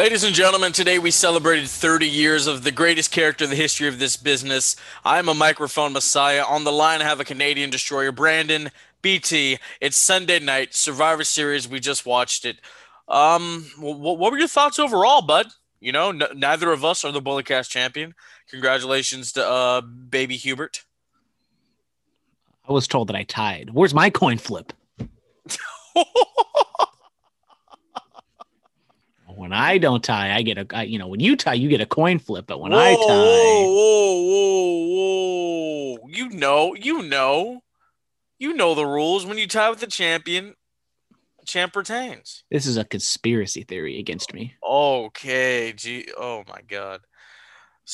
Ladies and gentlemen, today we celebrated 30 years of the greatest character in the history of this business. I'm a microphone messiah. On the line, I have a Canadian destroyer, Brandon BT. It's Sunday night, Survivor Series. We just watched it. Um, what, what were your thoughts overall, bud? You know, n- neither of us are the Bulletcast champion. Congratulations to uh, baby Hubert. I was told that I tied. Where's my coin flip? when I don't tie, I get a I, you know when you tie, you get a coin flip. But when whoa, I tie, whoa, whoa, whoa, whoa! You know, you know, you know the rules. When you tie with the champion, champ retains. this is a conspiracy theory against me. Okay, gee, oh my god.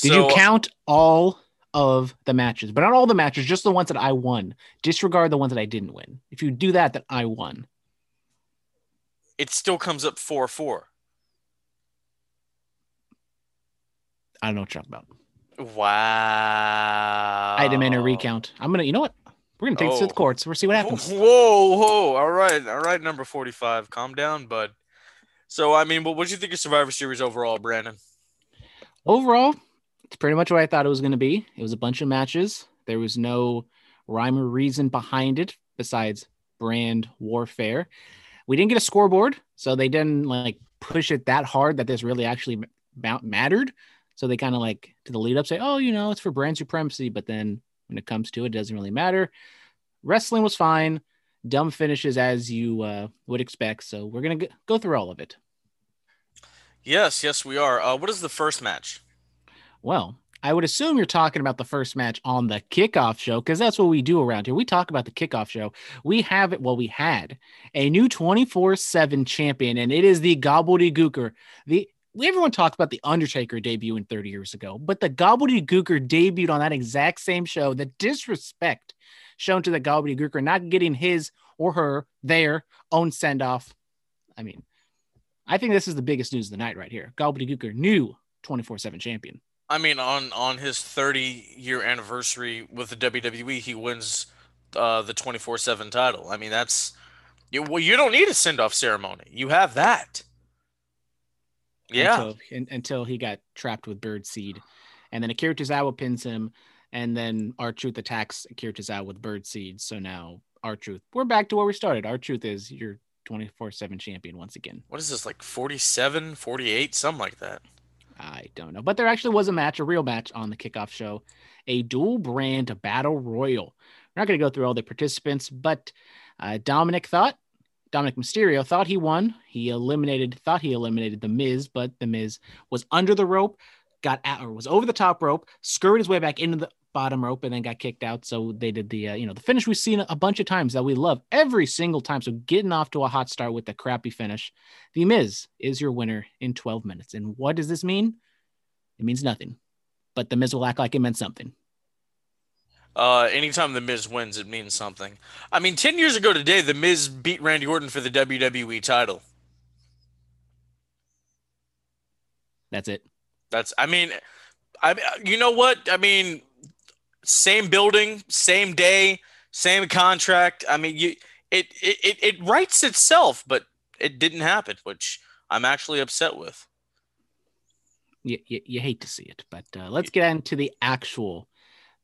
Did So- you count all of the matches? But not all the matches, just the ones that I won. Disregard the ones that I didn't win. If you do that, then I won. It still comes up four four. I don't know what you're talking about. Wow. I demand a recount. I'm gonna. You know what? We're gonna take this to Oh. the courts. We'll see what happens. Whoa, whoa! All right, all right. Number forty-five. Calm down, bud. So, I mean, what what do you think of Survivor Series overall, Brandon? Overall, it's pretty much what I thought it was going to be. It was a bunch of matches. There was no rhyme or reason behind it besides brand warfare. We didn't get a scoreboard, so they didn't like push it that hard that this really actually mattered. So they kind of like to the lead up say, "Oh, you know, it's for brand supremacy," but then when it comes to it, it doesn't really matter. Wrestling was fine. Dumb finishes as you uh, would expect. So we're gonna go through all of it. Yes, yes, we are. Uh, what is the first match? Well, I would assume you're talking about the first match on the kickoff show because that's what we do around here. We talk about the kickoff show. We have it. Well, we had a new 24 7 champion, and it is the Gobbledygooker. The everyone talked about the Undertaker debuting 30 years ago, but the Gobbledygooker debuted on that exact same show. The disrespect shown to the Gobbledygooker not getting his or her their own send off. I mean, I think this is the biggest news of the night right here. Gobbledygooker, new 24 7 champion. I mean, on on his 30 year anniversary with the WWE, he wins uh, the 24 seven title. I mean, that's you. Well, you don't need a send off ceremony. You have that. Yeah. until, un- until he got trapped with bird seed, and then Akira Tozawa pins him, and then R-Truth attacks Akira Tozawa with bird seed. So now R-Truth, we're back to where we started. R-Truth is your 24 7 champion once again. what is this like 47, 48, something like that? I don't know, but there actually was a match, a real match on the kickoff show, a dual brand battle royal. We're not going to go through all the participants, but uh, Dominik thought, Dominik Mysterio thought he won. He eliminated, thought he eliminated the Miz, but the Miz was under the rope, got out or was over the top rope, scurried his way back into the bottom rope, and then got kicked out. So they did the, uh, you know, the finish we've seen a bunch of times that we love every single time. So getting off to a hot start with the crappy finish. The Miz is your winner in 12 minutes. And what does this mean? It means nothing. But the Miz will act like it meant something. Uh, anytime the Miz wins, it means something. I mean, 10 years ago today, the Miz beat Randy Orton for the WWE title. That's it. That's, I mean, I, you know what? I mean, same building, same day, same contract. I mean, you, it, it, it, it writes itself, but it didn't happen, which I'm actually upset with. You, you, you hate to see it. But uh, let's get into the actual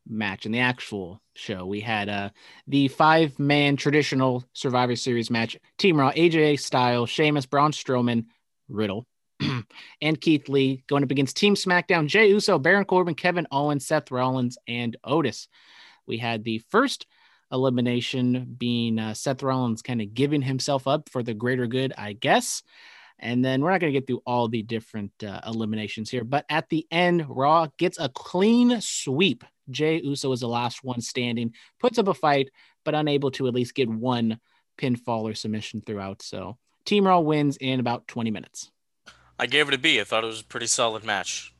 match in the actual show. We had uh, the five man traditional Survivor Series match Team Raw, AJ Styles, Sheamus, Braun Strowman, Riddle. and Keith Lee going up against Team SmackDown, Jey Uso, Baron Corbin, Kevin Owens, Seth Rollins, and Otis. We had the first elimination being uh, Seth Rollins kind of giving himself up for the greater good, I guess. And then we're not going to get through all the different uh, eliminations here, but at the end, Raw gets a clean sweep. Jey Uso is the last one standing, puts up a fight, but unable to at least get one pinfall or submission throughout. So Team Raw wins in about 20 minutes. I gave it a B. I thought it was a pretty solid match.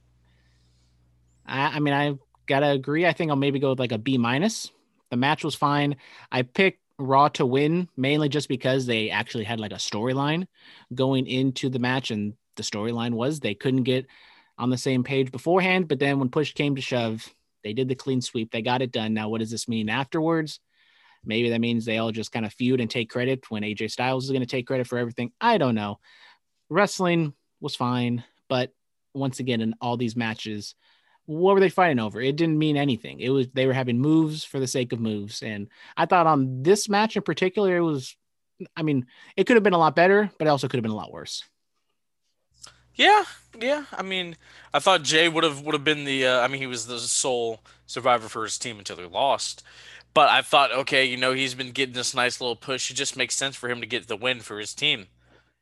I, I mean, I gotta agree. I think I'll maybe go with like a B minus. The match was fine. I picked Raw to win mainly just because they actually had like a storyline going into the match, and the storyline was they couldn't get on the same page beforehand. But then when push came to shove, they did the clean sweep. They got it done. Now, what does this mean afterwards? Maybe that means they all just kind of feud and take credit when AJ Styles is going to take credit for everything. I don't know. Wrestling was fine, but once again, in all these matches, what were they fighting over? It didn't mean anything. It was they were having moves for the sake of moves, and I thought on this match in particular, it was. I mean, it could have been a lot better, but it also could have been a lot worse. Yeah, yeah. I mean, I thought Jay would have would have been the. Uh, I mean, he was the sole survivor for his team until they lost. But I thought, okay, you know, he's been getting this nice little push. It just makes sense for him to get the win for his team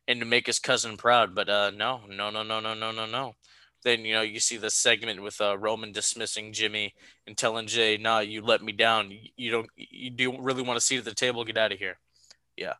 and to make his cousin proud. But uh, no, no, no, no, no, no, no, no. Then you know you see the segment with uh, Roman dismissing Jimmy and telling Jay, "Nah, you let me down. You, don't. You don't really want to see at the table. Get out of here." Yeah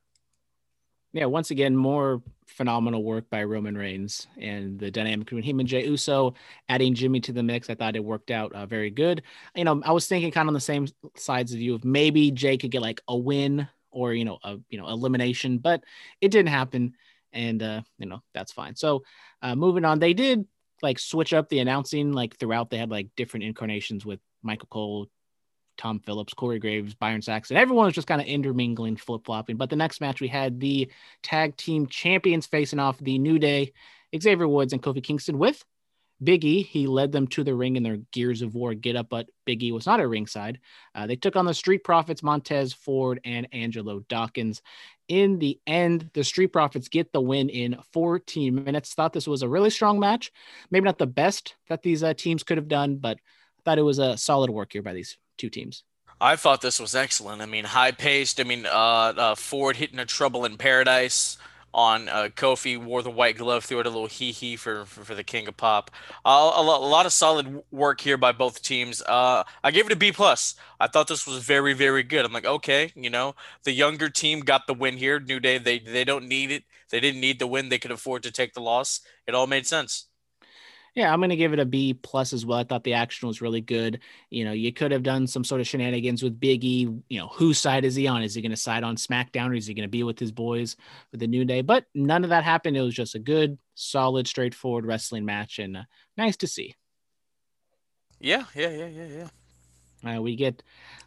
yeah, once again, more phenomenal work by Roman Reigns and the dynamic between him and Jey Uso, adding Jimmy to the mix. I thought it worked out uh, very good. You know, I was thinking kind of on the same sides of you of maybe Jay could get like a win or you know a you know elimination, but it didn't happen, and uh, you know that's fine. So uh, moving on, they did like switch up the announcing like throughout. They had like different incarnations with Michael Cole, Tom Phillips, Corey Graves, Byron Saxton. Everyone was just kind of intermingling, flip flopping. But the next match, we had the tag team champions facing off the New Day, Xavier Woods and Kofi Kingston with Biggie. He led them to the ring in their Gears of War get up, but Biggie was not at ringside. Uh, they took on the Street Profits, Montez Ford, and Angelo Dawkins. In the end, the Street Profits get the win in 14 minutes. Thought this was a really strong match. Maybe not the best that these uh, teams could have done, but thought it was a solid work here by these two teams. I thought this was excellent. I mean, high paced. I mean, uh, uh, Ford hitting a trouble in paradise on uh, Kofi wore the white glove, threw it a little hee hee for, for, for the King of Pop. Uh, a, lot, a lot of solid work here by both teams. Uh, I gave it a B plus. I thought this was very very good. I'm like, okay, you know, the younger team got the win here. New Day, they they don't need it. They didn't need the win. They could afford to take the loss. It all made sense. Yeah, I'm going to give it a B plus as well. I thought the action was really good. You know, you could have done some sort of shenanigans with Biggie. You know, whose side is he on? Is he going to side on SmackDown or is he going to be with his boys with the New Day? But none of that happened. It was just a good, solid, straightforward wrestling match and uh, nice to see. Yeah, yeah, yeah, yeah, yeah. Uh, we get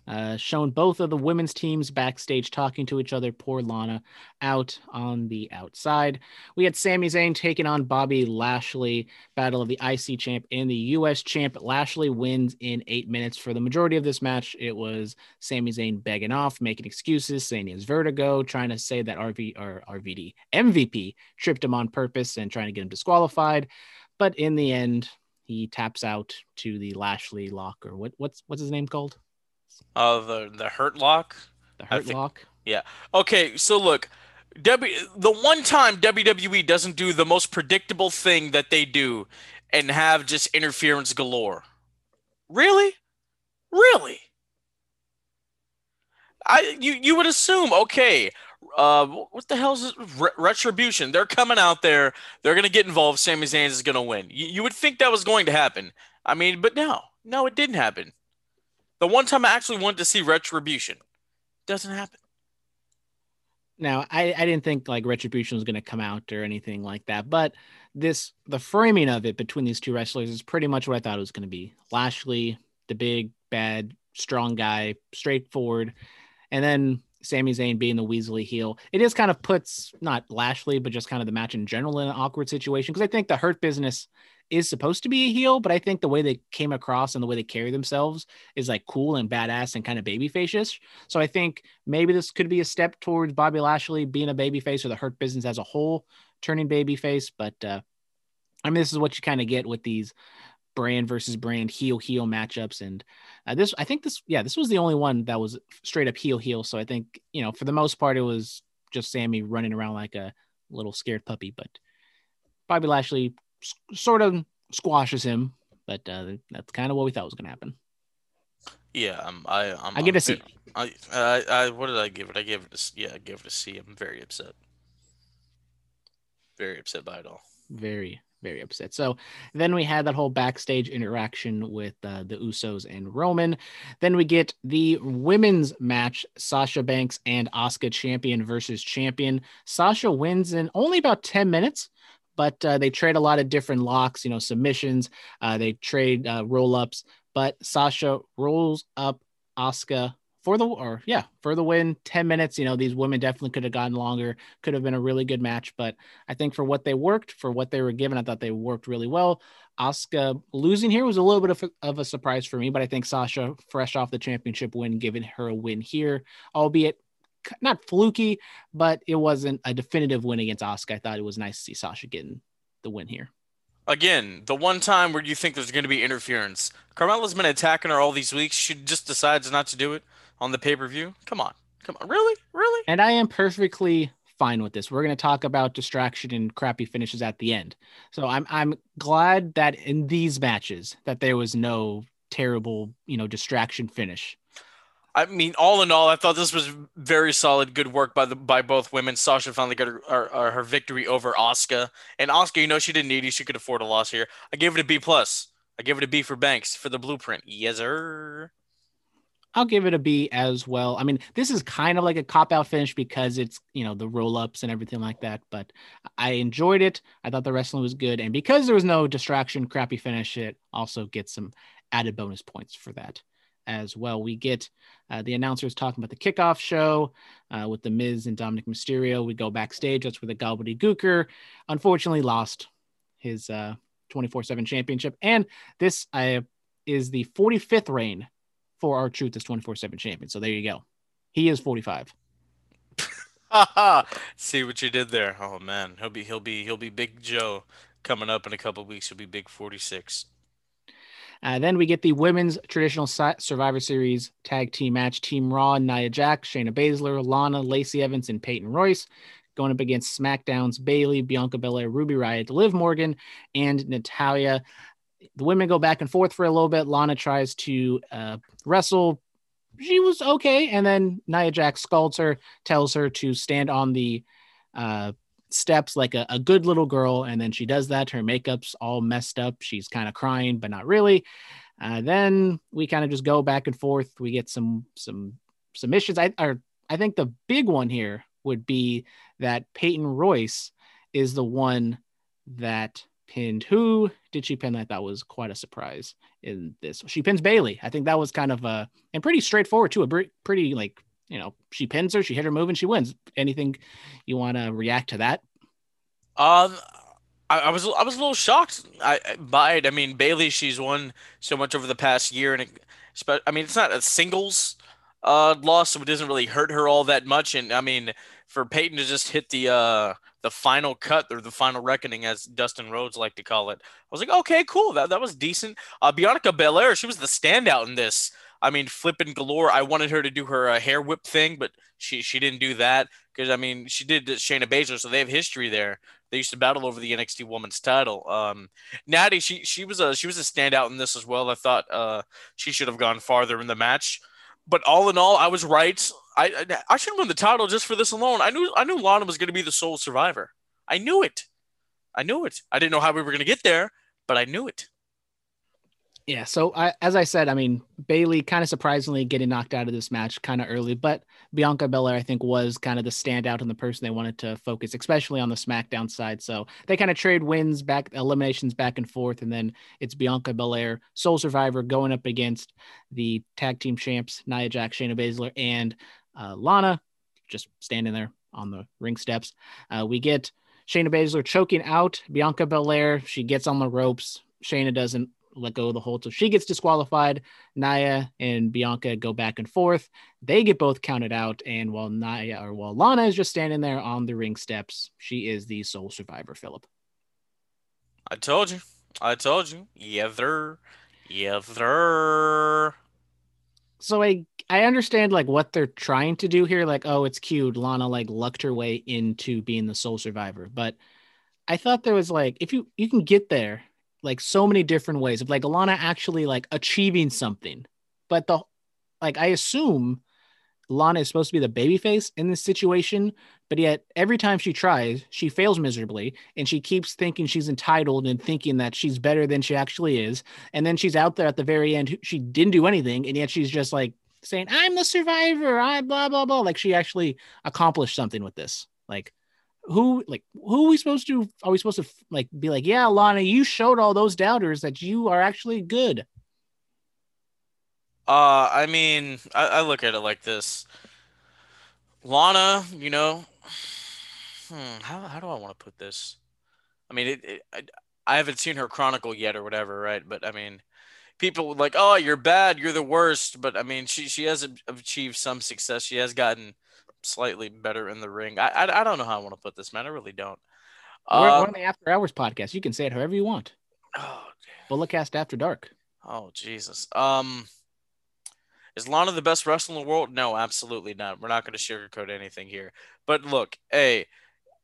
uh, shown both of the women's teams backstage talking to each other. Poor Lana out on the outside. We had Sami Zayn taking on Bobby Lashley, battle of the IC champ and the US champ. Lashley wins in eight minutes. For the majority of this match, it was Sami Zayn begging off, making excuses, saying he has vertigo, trying to say that RV or RVD MVP tripped him on purpose and trying to get him disqualified. But in the end, he taps out to the Lashley lock or what what's what's his name called? Uh the the hurt lock. The hurt think, lock. Yeah. Okay, so look, W the one time WWE doesn't do the most predictable thing that they do and have just interference galore. Really? Really? I you you would assume okay, uh, what the hell is Re- retribution? They're coming out there. They're gonna get involved. Sami Zayn is gonna win. You, you would think that was going to happen. I mean, but no, no, it didn't happen. The one time I actually wanted to see retribution doesn't happen. Now, I, I didn't think like retribution was going to come out or anything like that, but this the framing of it between these two wrestlers is pretty much what I thought it was going to be. Lashley, the big bad strong guy, straightforward, and then Sami Zayn being the Weasley heel, it is kind of puts not Lashley, but just kind of the match in general in an awkward situation. Because I think the Hurt Business is supposed to be a heel, but I think the way they came across and the way they carry themselves is like cool and badass and kind of babyface So I think maybe this could be a step towards Bobby Lashley being a babyface or the Hurt Business as a whole turning babyface. But uh, I mean, this is what you kind of get with these brand versus brand heel heel matchups. And uh, this i think this yeah this was the only one that was straight up heel heel. So i think you know for the most part it was just sammy running around like a little scared puppy but bobby lashley s- sort of squashes him. But uh, that's kind of what we thought was going to happen. Yeah um, i I'm, i get a c I, I, I what did i give it? I gave it a yeah i gave it a c. I'm very upset. Very upset by it all. Very very upset. So then we had that whole backstage interaction with uh, the Usos and Roman. Then we get the women's match Sasha Banks and Asuka champion versus champion. Sasha wins in only about 10 minutes. But uh, they trade a lot of different locks, you know, submissions. Uh, they trade uh, roll ups, but Sasha rolls up Asuka for the or yeah for the win 10 minutes you know these women definitely could have gotten longer could have been a really good match but i think for what they worked for what they were given i thought they worked really well Asuka losing here was a little bit of of a surprise for me but i think sasha fresh off the championship win giving her a win here albeit not fluky but it wasn't a definitive win against Asuka. i thought it was nice to see sasha getting the win here Again, the one time where you think there's going to be interference. Carmella's been attacking her all these weeks. She just decides not to do it on the pay per view. Come on. Come on. Really? Really? And I am perfectly fine with this. We're going to talk about distraction and crappy finishes at the end. So I'm I'm glad that in these matches that there was no terrible, you know, distraction finish. I mean, all in all, I thought this was very solid, good work by the by both women. Sasha finally got her, her, her victory over Asuka, and Asuka, you know, she didn't need it; she could afford a loss here. I gave it a B plus. I gave it a B for Banks for the blueprint. Yes, sir. I'll give it a B as well. I mean, this is kind of like a cop out finish because it's, you know, the roll ups and everything like that, but I enjoyed it. I thought the wrestling was good. And because there was no distraction, crappy finish, it also gets some added bonus points for that as well. We get uh, the announcers talking about the kickoff show uh, with The Miz and Dominik Mysterio. We go backstage. That's where the Gobbledygooker unfortunately lost his 24 uh, 7 championship. And this uh, is the 45th reign for R-Truth as 24 7 champion. So there you go. He is 45. See what you did there. Oh man, he'll be he'll be he'll be Big Joe coming up in a couple weeks. He'll be Big 46. Uh, then we get the women's traditional Survivor Series tag team match: Team Raw, Nia Jax, Shayna Baszler, Lana, Lacey Evans, and Peyton Royce going up against SmackDown's Bayley, Bianca Belair, Ruby Riott, Liv Morgan, and Natalya the women go back and forth for a little bit. Lana tries to uh, wrestle. She was okay. And then Nia Jax scalds her, tells her to stand on the uh, steps like a, a, good little girl. And then she does that. Her makeup's all messed up. She's kind of crying, but not really. Uh, then we kind of just go back and forth. We get some some submissions. I I think the big one here would be that Peyton Royce is the one that pinned who did she pin? I thought was quite a surprise in this. She pins Bayley. I think that was kind of a and pretty straightforward too. A pretty like you know she pins her, she hit her move, and she wins. Anything you want to react to that? Um, I, I, was I was a little shocked I, by it. I mean Bayley, she's won so much over the past year, and it, I mean it's not a singles uh loss, so it doesn't really hurt her all that much. And I mean for Peyton to just hit the uh the final cut or the final reckoning, as Dustin Rhodes like to call it. I was like, okay, cool. That, that was decent. Uh, Bianca Belair, she was the standout in this. I mean, flipping galore. I wanted her to do her uh, hair whip thing, but she she didn't do that because I mean she did Shayna Baszler, so they have history there. They used to battle over the NXT Women's Title. Um, Natty, she she was a she was a standout in this as well. I thought uh, she should have gone farther in the match, but all in all, I was right. I I should win the title just for this alone. I knew I knew Lana was going to be the sole survivor. I knew it. I knew it. I didn't know how we were going to get there, but I knew it. Yeah. So I, as I said, I mean Bayley kind of surprisingly getting knocked out of this match kind of early, but Bianca Belair I think was kind of the standout and the person they wanted to focus, especially on the SmackDown side. So they kind of trade wins back, eliminations back and forth, and then it's Bianca Belair, sole survivor, going up against the tag team champs Nia Jax, Shayna Baszler, and uh, Lana just standing there on the ring steps. Uh, we get Shayna Baszler choking out Bianca Belair. She gets on the ropes. Shayna doesn't let go of the hold, so she gets disqualified. Nia and Bianca go back and forth. They get both counted out, and while Nia or while Lana is just standing there on the ring steps, she is the sole survivor. Philip. I told you. I told you. Yeah, there. Yeah, there so I I understand like what they're trying to do here. Like, oh, it's cute. Lana like lucked her way into being the sole survivor. But I thought there was like if you you can get there like so many different ways of like Lana actually like achieving something. But the like I assume Lana is supposed to be the baby face in this situation, but yet every time she tries, she fails miserably and she keeps thinking she's entitled and thinking that she's better than she actually is. And then she's out there at the very end, she didn't do anything, and yet she's just like saying, I'm the survivor, I blah blah blah. Like she actually accomplished something with this. Like who like who are we supposed to are we supposed to like be like, yeah, Lana, you showed all those doubters that you are actually good. Uh, I mean, I, I look at it like this. Lana, you know, hmm, how how do I want to put this? I mean, it, it I, I haven't seen her chronicle yet or whatever, right? But I mean, people like, oh, you're bad, you're the worst. But I mean, she she has achieved some success. She has gotten slightly better in the ring. I I, I don't know how I want to put this, man. I really don't. We're, um, we're on the After Hours podcast. You can say it however you want. Oh, Bulletcast After Dark. Oh Jesus. Um. Is Lana the best wrestler in the world? No, absolutely not. We're not going to sugarcoat anything here. But look, hey,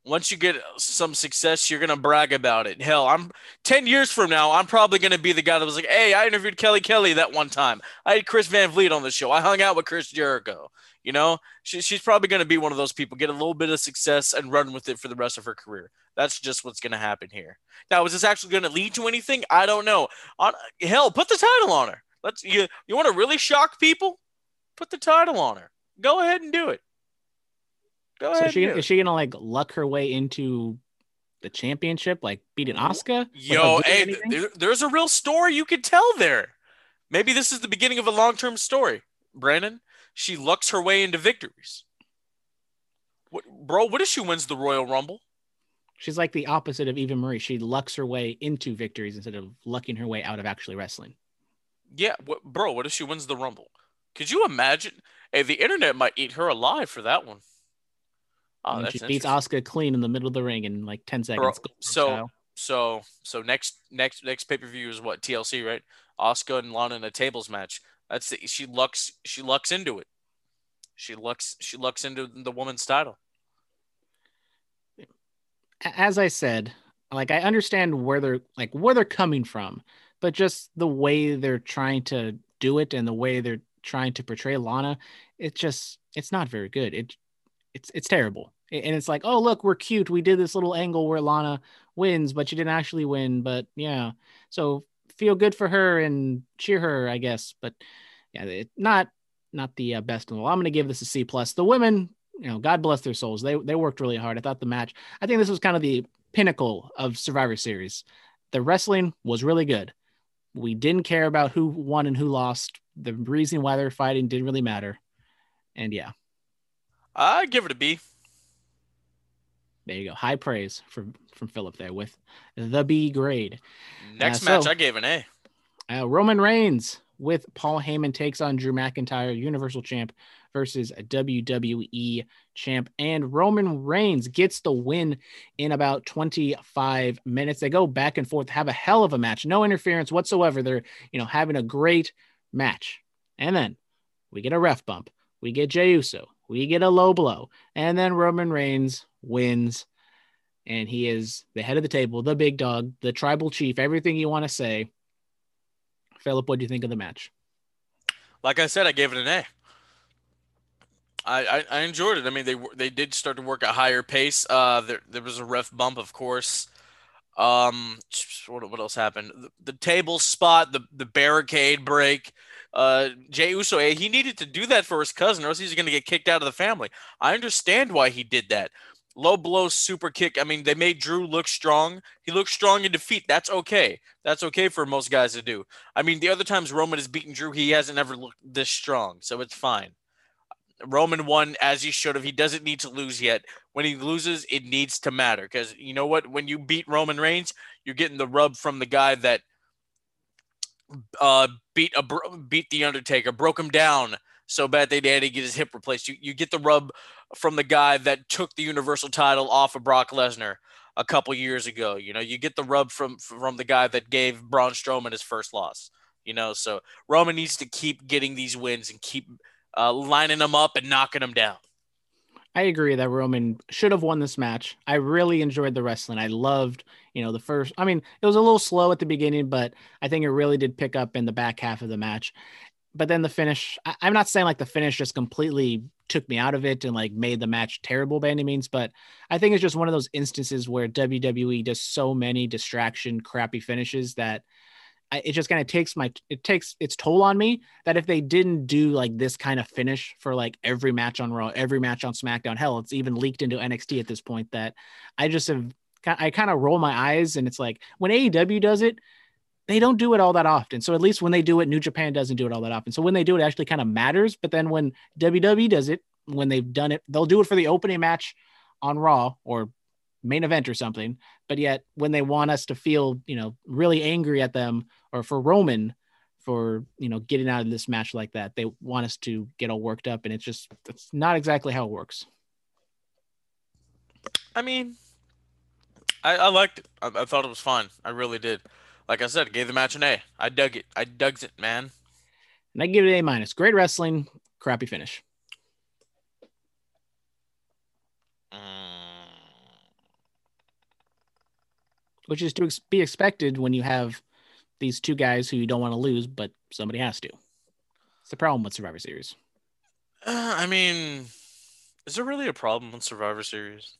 once you get some success, you're gonna brag about it. Hell, I'm ten years from now, I'm probably gonna be the guy that was like, "Hey, I interviewed Kelly Kelly that one time. I had Chris Van Vliet on the show. I hung out with Chris Jericho." You know, she, she's probably gonna be one of those people, get a little bit of success and run with it for the rest of her career. That's just what's gonna happen here. Now, is this actually gonna lead to anything? I don't know. On hell, put the title on her. Let's you you want to really shock people? Put the title on her. Go ahead and do it. Go so. She, is she gonna like luck her way into the championship, like beating Asuka? Yo, hey, there, there's a real story you could tell there. Maybe this is the beginning of a long term story, Brandon. She lucks her way into victories. What, bro, what if she wins the Royal Rumble? She's like the opposite of Eva Marie. She lucks her way into victories instead of lucking her way out of actually wrestling. Yeah, what, bro, what if she wins the Rumble? Could you imagine? Hey, the internet might eat her alive for that one. Oh, she beats Asuka clean in the middle of the ring in like ten seconds. Bro, so style. so so next next next pay per view is what TLC right? Asuka and Lana in a tables match. That's the, she lucks she lucks into it. She lucks she lucks into the woman's title. As I said, like I understand where they're like where they're coming from, but just the way they're trying to do it and the way they're trying to portray Lana, it just it's not very good. It it's it's terrible. And it's like, oh look, we're cute. We did this little angle where Lana wins, but she didn't actually win. But yeah, so feel good for her and cheer her, I guess. But yeah, it, not not the uh, best in the world. I'm going to give this a C plus. The women, you know, God bless their souls. They they worked really hard. I thought the match. I think this was kind of the pinnacle of Survivor Series. The wrestling was really good. We didn't care about who won and who lost. The reason why they're fighting didn't really matter. And yeah, I give it a B. There you go. High praise from from Philip there with the B grade. Next uh, match, so, I gave an A. Uh, Roman Reigns with Paul Heyman takes on Drew McIntyre, Universal Champ versus WWE Champ, and Roman Reigns gets the win in about 25 minutes. They go back and forth, have a hell of a match, no interference whatsoever. They're you know having a great match, and then we get a ref bump. We get Jey Uso. We get a low blow. And then Roman Reigns wins. And he is the head of the table, the big dog, the tribal chief, everything you want to say. Philip, what do you think of the match? Like I said, I gave it an A. I, I, I enjoyed it. I mean, they they did start to work at higher pace. Uh, there there was a ref bump, of course. Um, what, what else happened? The, the table spot, the the barricade break uh, Jey Uso, eh, he needed to do that for his cousin, or else he's going to get kicked out of the family. I understand why he did that. Low blow, super kick. I mean, they made Drew look strong. He looked strong in defeat. That's okay. That's okay for most guys to do. I mean, the other times Roman has beaten Drew, he hasn't ever looked this strong, so it's fine. Roman won as he should have. He doesn't need to lose yet. When he loses, it needs to matter because you know what? When you beat Roman Reigns, you're getting the rub from the guy that uh, beat a beat the Undertaker, broke him down so bad they had to get his hip replaced. You you get the rub from the guy that took the Universal title off of Brock Lesnar a couple years ago. You know, you get the rub from from the guy that gave Braun Strowman his first loss. You know, so Roman needs to keep getting these wins and keep uh, lining them up and knocking them down. I agree that Roman should have won this match. I really enjoyed the wrestling. I loved, you know, the first. I mean, it was a little slow at the beginning, but I think it really did pick up in the back half of the match. But then the finish, I, I'm not saying like the finish just completely took me out of it and like made the match terrible by any means, but I think it's just one of those instances where WWE does so many distraction, crappy finishes that it just kind of takes my it takes its toll on me that if they didn't do like this kind of finish for like every match on Raw, every match on SmackDown, hell, it's even leaked into NXT at this point that I just have I kind of roll my eyes and it's like when AEW does it, they don't do it all that often. So at least when they do it, New Japan doesn't do it all that often. So when they do it, it actually kind of matters. But then when WWE does it, when they've done it, they'll do it for the opening match on Raw or main event or something. But yet when they want us to feel, you know, really angry at them or for Roman for, you know, getting out of this match like that, they want us to get all worked up. And it's just, that's not exactly how it works. I mean, I, I liked it. I, I thought it was fun. I really did. Like I said, gave the match an A. I dug it. I dug it, man. And I give it A minus. Great wrestling, crappy finish. Mm, which is to ex- be expected when you have these two guys who you don't want to lose, but somebody has to. It's the problem with Survivor Series. uh, I mean, is there really a problem with Survivor Series?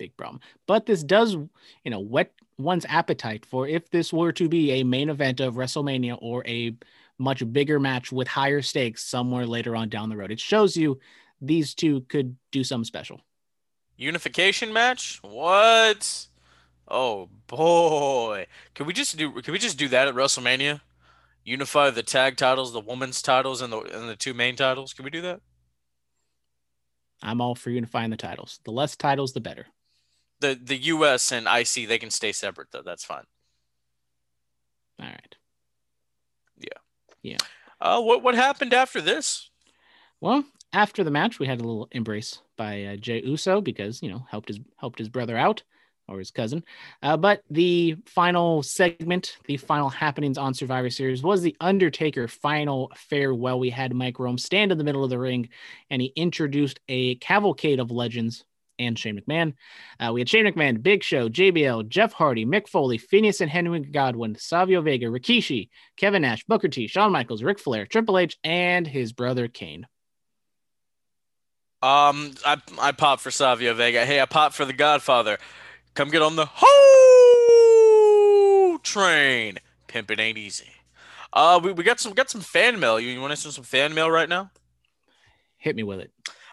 Big problem. But this does, you know, whet one's appetite for if this were to be a main event of WrestleMania or a much bigger match with higher stakes somewhere later on down the road. It shows you these two could do something special. Unification match? What? Oh boy. Can we just do can we just do that at WrestleMania? Unify the tag titles, the women's titles, and the and the two main titles. Can we do that? I'm all for unifying the titles. The less titles, the better. The the US and IC, they can stay separate though. That's fine. All right. Yeah. Yeah. Uh what what happened after this? Well, after the match, we had a little embrace by uh, Jey Uso because you know helped his helped his brother out or his cousin. Uh, but the final segment, the final happenings on Survivor Series was the Undertaker final farewell. We had Mike Rome stand in the middle of the ring, and he introduced a cavalcade of legends and Shane McMahon. Uh, we had Shane McMahon, Big Show, JBL, Jeff Hardy, Mick Foley, Phineas and Henry Godwinn, Savio Vega, Rikishi, Kevin Nash, Booker T, Shawn Michaels, Ric Flair, Triple H, and his brother Kane. Um I I popped for Savio Vega. Hey, I pop for the Godfather. Come get on the whole train. Pimpin' ain't easy. Uh we, we got some got some fan mail. You, you want to send some fan mail right now? Hit me with it.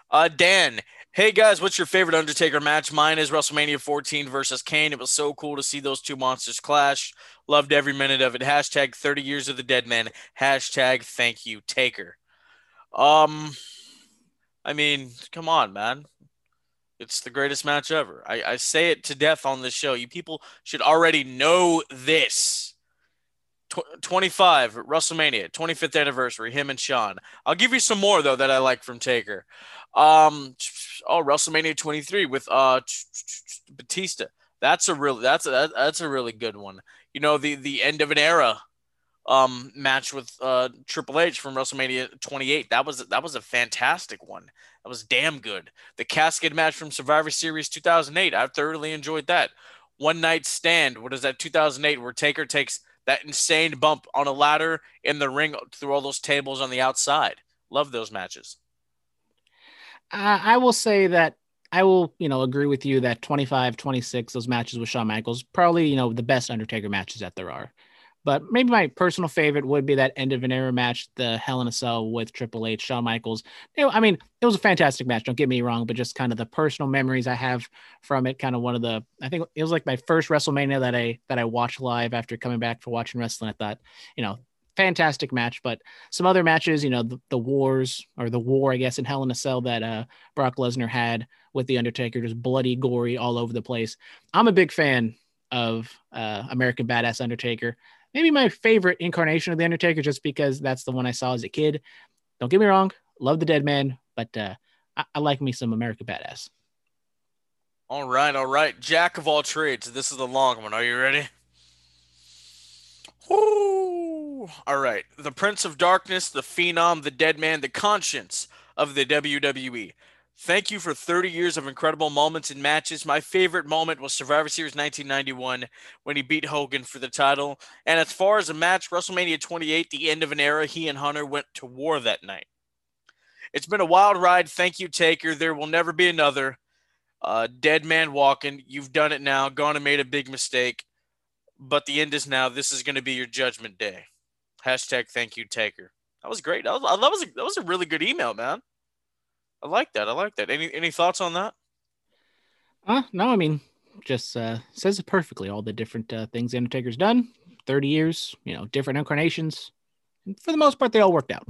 Uh, Dan, hey guys, what's your favorite Undertaker match? Mine is WrestleMania 14 versus Kane. It was so cool to see those two monsters clash. Loved every minute of it. Hashtag 30 years of the dead man. Hashtag thank you, Taker. Um, I mean, come on, man. It's the greatest match ever. I, I say it to death on this show. You people should already know this. Tw- 25 WrestleMania 25th anniversary him and Shawn. I'll give you some more though that I like from Taker. Um oh WrestleMania 23 with uh Batista. That's a really that's a that's a really good one. You know the the end of an era um match with uh Triple H from WrestleMania 28. That was that was a fantastic one. That was damn good. The casket match from Survivor Series 2008. I thoroughly enjoyed that. One night stand. What is that? 2008, where Taker takes that insane bump on a ladder in the ring through all those tables on the outside. Love those matches. Uh, I will say that I will, you know, agree with you that 25, 26, those matches with Shawn Michaels, probably, you know, the best Undertaker matches that there are. But maybe my personal favorite would be that end of an era match, the Hell in a Cell with Triple H, Shawn Michaels. You know, I mean, it was a fantastic match. Don't get me wrong, but just kind of the personal memories I have from it. Kind of one of the, I think it was like my first WrestleMania that I that I watched live after coming back for watching wrestling. I thought, you know, fantastic match. But some other matches, you know, the, the wars or the war, I guess, in Hell in a Cell that uh, Brock Lesnar had with the Undertaker, just bloody, gory all over the place. I'm a big fan of uh, American Badass Undertaker maybe my favorite incarnation of the Undertaker, just because that's the one I saw as a kid. Don't get me wrong, love the Dead Man, but uh, I-, I like me some America Badass. All right, all right. Jack of all trades. This is the long one. Are you ready? Woo! All right. The Prince of Darkness, the Phenom, the Dead Man, the conscience of the WWE. Thank you for 30 years of incredible moments and matches. My favorite moment was Survivor Series 1991 when he beat Hogan for the title. And as far as a match, WrestleMania 28, the end of an era, he and Hunter went to war that night. It's been a wild ride. Thank you, Taker. There will never be another. Uh, dead man walking. You've done it now. Gone and made a big mistake. But the end is now. This is going to be your judgment day. Hashtag thank you, Taker. That was great. That was, that was, a, that was a really good email, man. I like that. I like that. Any any thoughts on that? Uh, no, I mean, just uh, says it perfectly. All the different uh, things the Undertaker's done. 30 years, you know, different incarnations. And for the most part, they all worked out.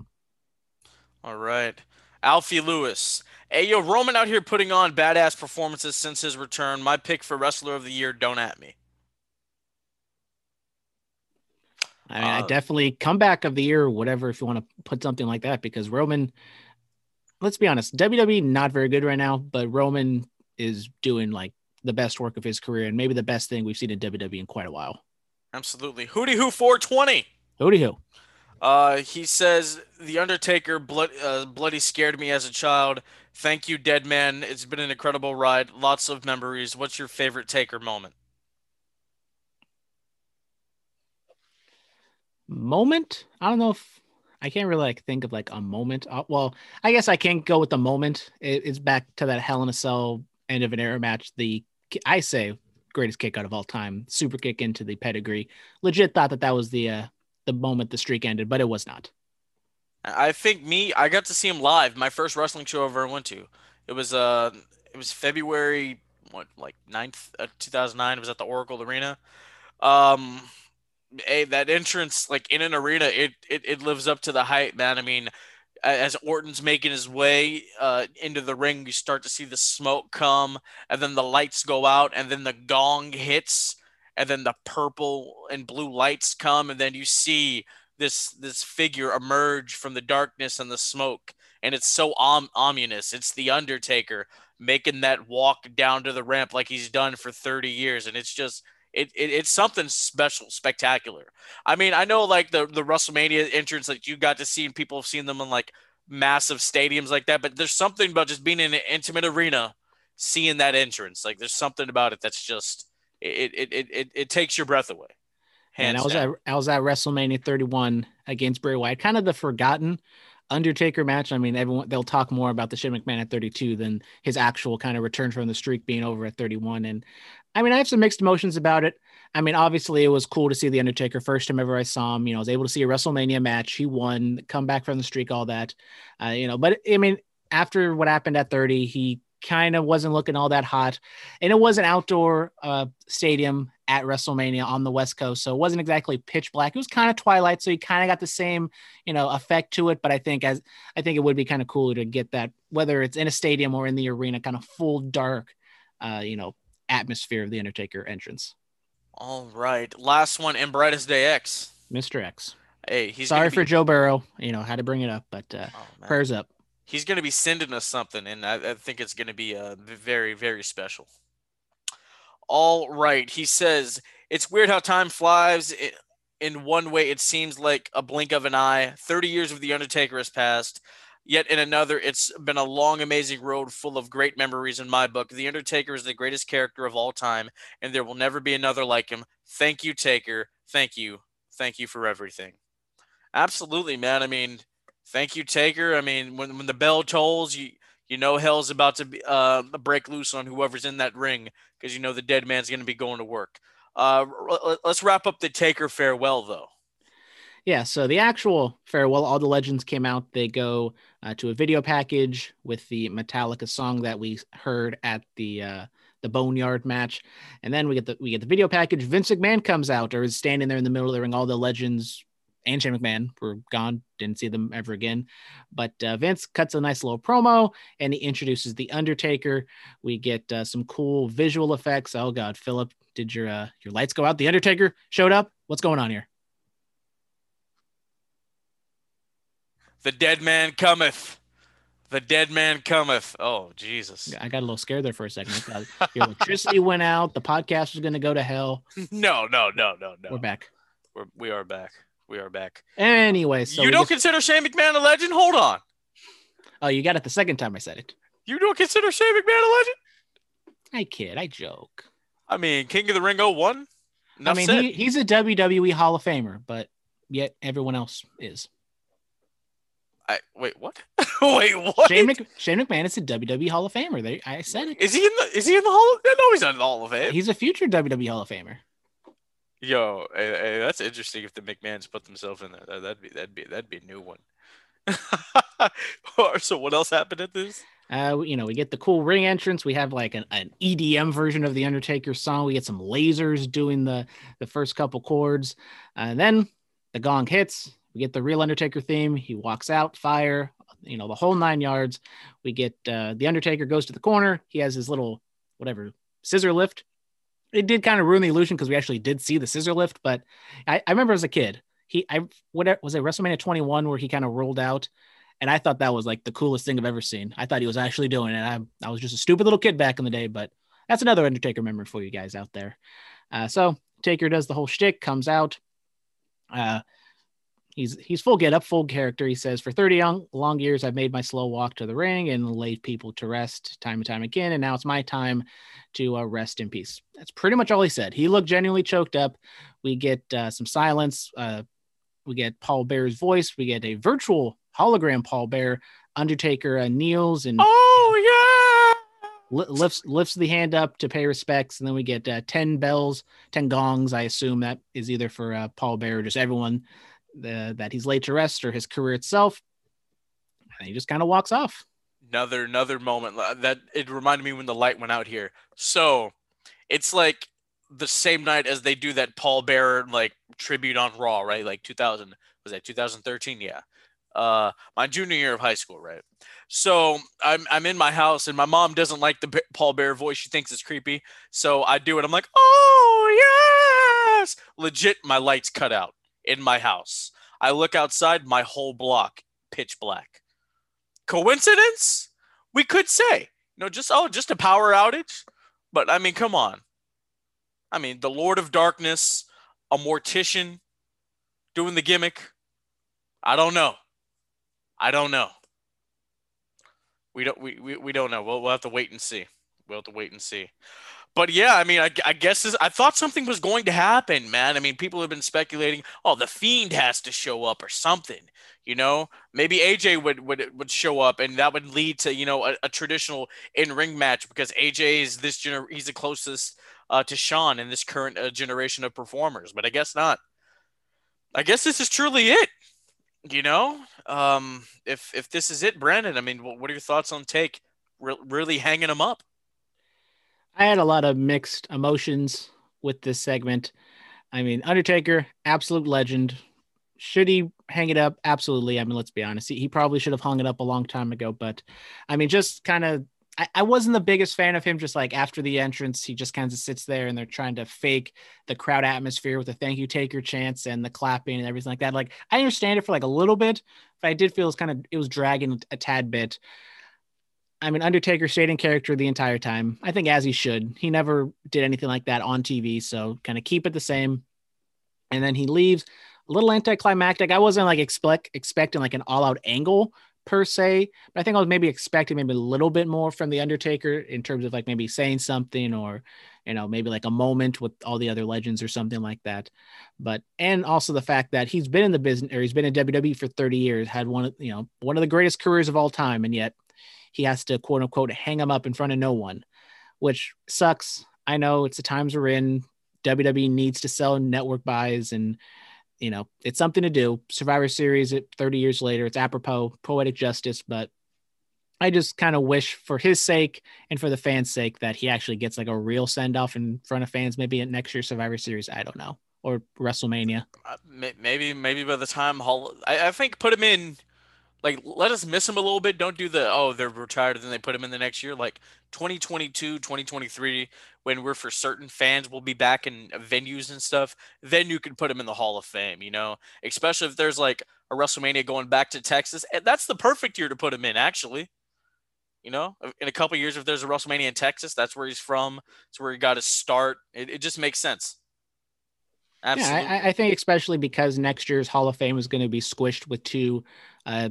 All right. Alfie Lewis. Hey, yo, Roman out here putting on badass performances since his return. My pick for Wrestler of the Year, don't at me. I mean, uh, I definitely comeback of the year, whatever, if you want to put something like that, because Roman, let's be honest, WWE not very good right now, but Roman is doing like the best work of his career and maybe the best thing we've seen in WWE in quite a while. Absolutely. Hootie Who 420. Hootie Who. Uh, he says the Undertaker blood, uh, bloody scared me as a child. Thank you, Dead Man. It's been an incredible ride. Lots of memories. What's your favorite Taker moment? Moment? I don't know if I can't really like think of like a moment. Uh, well, I guess I can't go with the moment. It, it's back to that Hell in a Cell end of an era match. The I say greatest kick out of all time, super kick into the pedigree. Legit thought that that was the uh, the moment the streak ended, but it was not. I think me, I got to see him live. My first wrestling show I ever went to. It was uh, it was February what like 9th, uh, 2009. It was at the Oracle Arena. Um, a that entrance like in an arena, it it it lives up to the hype, man. I mean, as Orton's making his way uh, into the ring, you start to see the smoke come, and then the lights go out, and then the gong hits, and then the purple and blue lights come, and then you see this this figure emerge from the darkness and the smoke, and it's so om- ominous. It's the Undertaker making that walk down to the ramp like he's done for 30 years, and it's just it, it, it's something special, spectacular. I mean, I know like the the WrestleMania entrance that like, you got to see, and people have seen them in like massive stadiums like that. But there's something about just being in an intimate arena, seeing that entrance. Like there's something about it that's just it it it it, it takes your breath away. And I was down. at I was at WrestleMania 31 against Bray Wyatt, kind of the forgotten Undertaker match. I mean, everyone they'll talk more about the Shane McMahon at 32 than his actual kind of return from the streak being over at 31. And I mean, I have some mixed emotions about it. I mean, obviously, it was cool to see the Undertaker first time ever I saw him. You know, I was able to see a WrestleMania match. He won, come back from the streak, all that. Uh, you know, but I mean, after what happened at 30, he kind of wasn't looking all that hot. And it was an outdoor uh, stadium at WrestleMania on the West Coast. So it wasn't exactly pitch black. It was kind of twilight. So you kind of got the same, you know, effect to it. But I think as I think it would be kind of cooler to get that, whether it's in a stadium or in the arena, kind of full dark, uh, you know, atmosphere of the Undertaker entrance. All right. Last one and Brightest Day X. Mr. X. Hey, he's sorry be... for Joe Burrow. You know, had to bring it up, but uh, oh, prayers up he's going to be sending us something, and I, I think it's going to be uh, very, very special. All right. He says, It's weird how time flies. in one way, it seems like a blink of an eye. 30 years of The Undertaker has passed. Yet in another, it's been a long, amazing road full of great memories in my book. The Undertaker is the greatest character of all time, and there will never be another like him. Thank you, Taker. Thank you. Thank you for everything. Absolutely, man. I mean, thank you, Taker. I mean, when when the bell tolls, you you know hell's about to be, uh, break loose on whoever's in that ring because you know the dead man's going to be going to work. Uh, let's wrap up the Taker farewell though. Yeah, so the actual farewell, all the legends came out. They go uh, to a video package with the Metallica song that we heard at the uh, the Boneyard match, and then we get the we get the video package. Vince McMahon comes out or is standing there in the middle of the ring. All the legends and Shane McMahon were gone. Didn't see them ever again. But uh, Vince cuts a nice little promo and he introduces the Undertaker. We get uh, some cool visual effects. Oh God, Philip, did your uh, your lights go out? The Undertaker showed up. What's going on here? The dead man cometh. The dead man cometh. Oh Jesus! I got a little scared there for a second. Your electricity went out. The podcast was going to go to hell. No, no, no, no, no. We're back. We're we are back. We are back. Anyway, so you don't just... consider Shane McMahon a legend? Hold on. Oh, you got it the second time I said it. You don't consider Shane McMahon a legend? I kid. I joke. I mean, King of the Ring 01? I mean, he, he's a WWE Hall of Famer, but yet everyone else is. I wait. What? wait. What? Shane, Mc, Shane McMahon is a WWE Hall of Famer. They, I said it. Is he in the? Is he in the Hall? Of, no, he's not in the Hall of Fame. He's a future WWE Hall of Famer. Yo, hey, hey, that's interesting. If the McMahons put themselves in there, that'd be that'd be that'd be a new one. so what else happened at this? Uh, you know, we get the cool ring entrance. We have like an, an EDM version of the Undertaker song. We get some lasers doing the the first couple chords, and then the gong hits. We get the real Undertaker theme. He walks out, fire, you know, the whole nine yards. We get uh, the Undertaker goes to the corner. He has his little whatever scissor lift. It did kind of ruin the illusion because we actually did see the scissor lift, but I, I remember as a kid, he I what was it WrestleMania 21 where he kind of rolled out and I thought that was like the coolest thing I've ever seen. I thought he was actually doing it. I, I was just a stupid little kid back in the day, but that's another Undertaker memory for you guys out there. Uh, so Taker does the whole shtick, comes out. Uh, he's he's full get up, full character. He says, "For 30 long, long years, I've made my slow walk to the ring and laid people to rest time and time again, and now it's my time to uh, rest in peace." That's pretty much all he said. He looked genuinely choked up. We get uh, some silence. Uh, we get Paul Bearer's voice. We get a virtual hologram Paul Bearer. Undertaker uh, kneels and oh yeah, lifts lifts the hand up to pay respects, and then we get uh, ten bells, ten gongs. I assume that is either for uh, Paul Bearer, just everyone uh, that he's laid to rest, or his career itself. And he just kind of walks off. Another another moment uh, that it reminded me when the light went out here. So it's like the same night as they do that Paul Bearer like tribute on Raw, right? Like 2000 was that 2013? Yeah uh, my junior year of high school, right? So I'm I'm in my house and my mom doesn't like the Paul Bearer voice. She thinks it's creepy. So I do it. I'm like, oh yes, legit. My lights cut out in my house. I look outside, my whole block pitch black. Coincidence? We could say, you know, just oh, just a power outage. But I mean, come on. I mean, the Lord of Darkness, a mortician, doing the gimmick. I don't know. I don't know. We don't we, we, we don't know. We'll, we'll have to wait and see. We'll have to wait and see. But yeah, I mean, I, I guess this, I thought something was going to happen, man. I mean, people have been speculating, oh, the Fiend has to show up or something. You know, maybe AJ would would would show up, and that would lead to you know a, a traditional in ring match because AJ is this gener- he's the closest uh, to Shawn in this current uh, generation of performers. But I guess not. I guess this is truly it. You know, um, if if this is it, Brandon, I mean, what are your thoughts on take? Re- really hanging them up. I had a lot of mixed emotions with this segment. I mean, Undertaker, absolute legend. Should he hang it up? Absolutely. I mean, let's be honest. He, he probably should have hung it up a long time ago. But I mean, just kind of I, I wasn't the biggest fan of him. Just like after the entrance, he just kind of sits there and they're trying to fake the crowd atmosphere with the thank you taker chants and the clapping and everything like that. Like I understand it for like a little bit, but I did feel it was kind of it was dragging a tad bit. I mean, Undertaker stayed in character the entire time. I think as he should. He never did anything like that on TV, so kind of keep it the same. And then he leaves a little anticlimactic. I wasn't like expect expecting like an all out angle per se, but I think I was maybe expecting maybe a little bit more from the Undertaker in terms of like maybe saying something or you know maybe like a moment with all the other legends or something like that. But and also the fact that he's been in the business or he's been in WWE for 30 years, had one of you know one of the greatest careers of all time, and yet he has to quote unquote hang him up in front of no one, which sucks. I know it's the times we're in. WWE needs to sell network buys and you know, it's something to do. Survivor Series at 30 years later, it's apropos, poetic justice, but I just kind of wish for his sake and for the fans' sake that he actually gets like a real send off in front of fans, maybe at next year's Survivor Series. I don't know. Or WrestleMania. Uh, maybe, maybe by the time Hall, I, I think put him in like let us miss him a little bit. Don't do the oh they're retired and then they put him in the next year. Like 2022 2023 when we're for certain fans will be back in venues and stuff then you can put him in the hall of fame you know? Especially if there's like a wrestlemania going back to texas and that's the perfect year to put him in actually. You know? In a couple years if there's a wrestlemania in texas that's where he's from it's where he got his start. It, it just makes sense. Absolutely. Yeah, I, I, think especially because next year's Hall of Fame is going to be squished with two uh,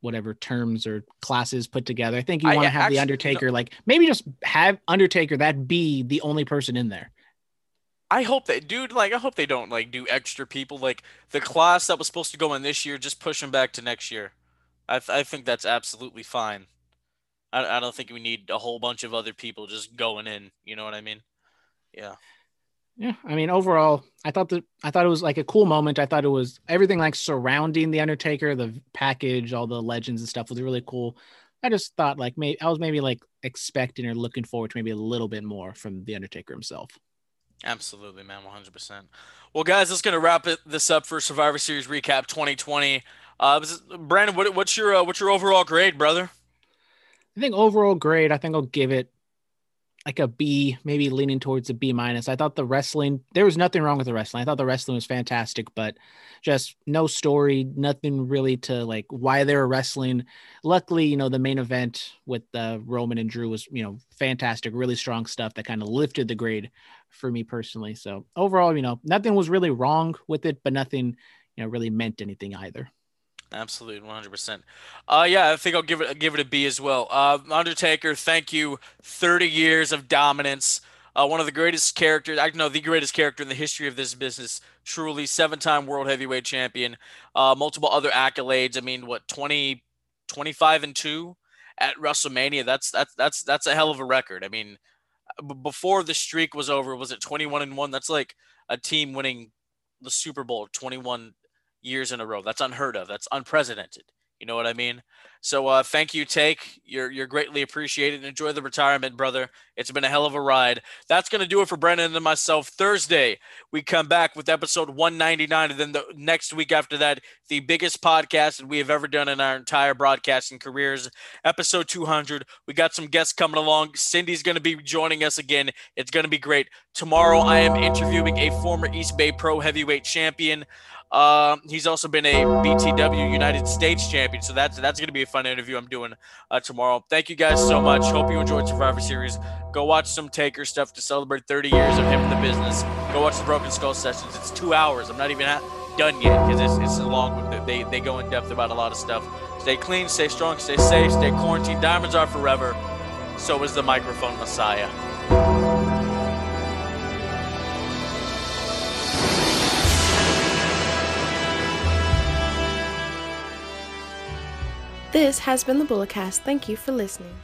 whatever terms or classes put together. I think you want to have actually, the Undertaker, no, like maybe just have Undertaker that be the only person in there. I hope that, dude. Like, I hope they don't like do extra people. Like the class that was supposed to go in this year, just push them back to next year. I th- I think that's absolutely fine. I I don't think we need a whole bunch of other people just going in. You know what I mean? Yeah yeah i mean overall i thought that i thought it was like a cool moment i thought it was everything like surrounding the undertaker the package all the legends and stuff was really cool I just thought like maybe I was maybe like expecting or looking forward to maybe a little bit more from the Undertaker himself. Absolutely, man, 100%. Well, guys, that's going to wrap it, this up for Survivor Series recap 2020. Uh, Brandon, what, what's your uh, what's your overall grade, brother? I think overall grade, I think I'll give it like a B, maybe leaning towards a B minus. I thought the wrestling, there was nothing wrong with the wrestling. I thought the wrestling was fantastic, but just no story, nothing really to like why they were wrestling. Luckily, you know, the main event with uh, Roman and Drew was, you know, fantastic, really strong stuff that kind of lifted the grade for me personally. So overall, you know, nothing was really wrong with it, but nothing, you know, really meant anything either. Absolutely, one hundred percent. Uh, yeah, I think I'll give it give it a B as well. Uh, Undertaker, thank you. Thirty years of dominance. Uh, one of the greatest characters, I know the greatest character in the history of this business. Truly, seven-time world heavyweight champion. Uh, multiple other accolades. I mean, what 20, 25 and two at WrestleMania. That's that's that's that's a hell of a record. I mean, before the streak was over, was it twenty-one and one? That's like a team winning the Super Bowl twenty-one years in a row. That's unheard of. That's unprecedented. You know what I mean? So uh, thank you, Take. You're you're greatly appreciated. Enjoy the retirement, brother. It's been a hell of a ride. That's gonna do it for Brennan and myself. Thursday, we come back with episode 199, and then the next week after that, the biggest podcast that we have ever done in our entire broadcasting careers, episode 200. We got some guests coming along. Cindy's gonna be joining us again. It's gonna be great. Tomorrow, I am interviewing a former East Bay Pro Heavyweight Champion. Um, he's also been a BTW United States champion, so that's that's to be a fun interview I'm doing uh, tomorrow. Thank you guys so much. Hope you enjoyed Survivor Series. Go watch some Taker stuff to celebrate 30 years of him in the business. Go watch the Broken Skull sessions. It's two hours. I'm not even done yet because it's it's long. They they go in depth about a lot of stuff. Stay clean, stay strong, stay safe, stay quarantined. Diamonds are forever. So is the microphone Messiah. This has been the Bulletcast. Thank you for listening.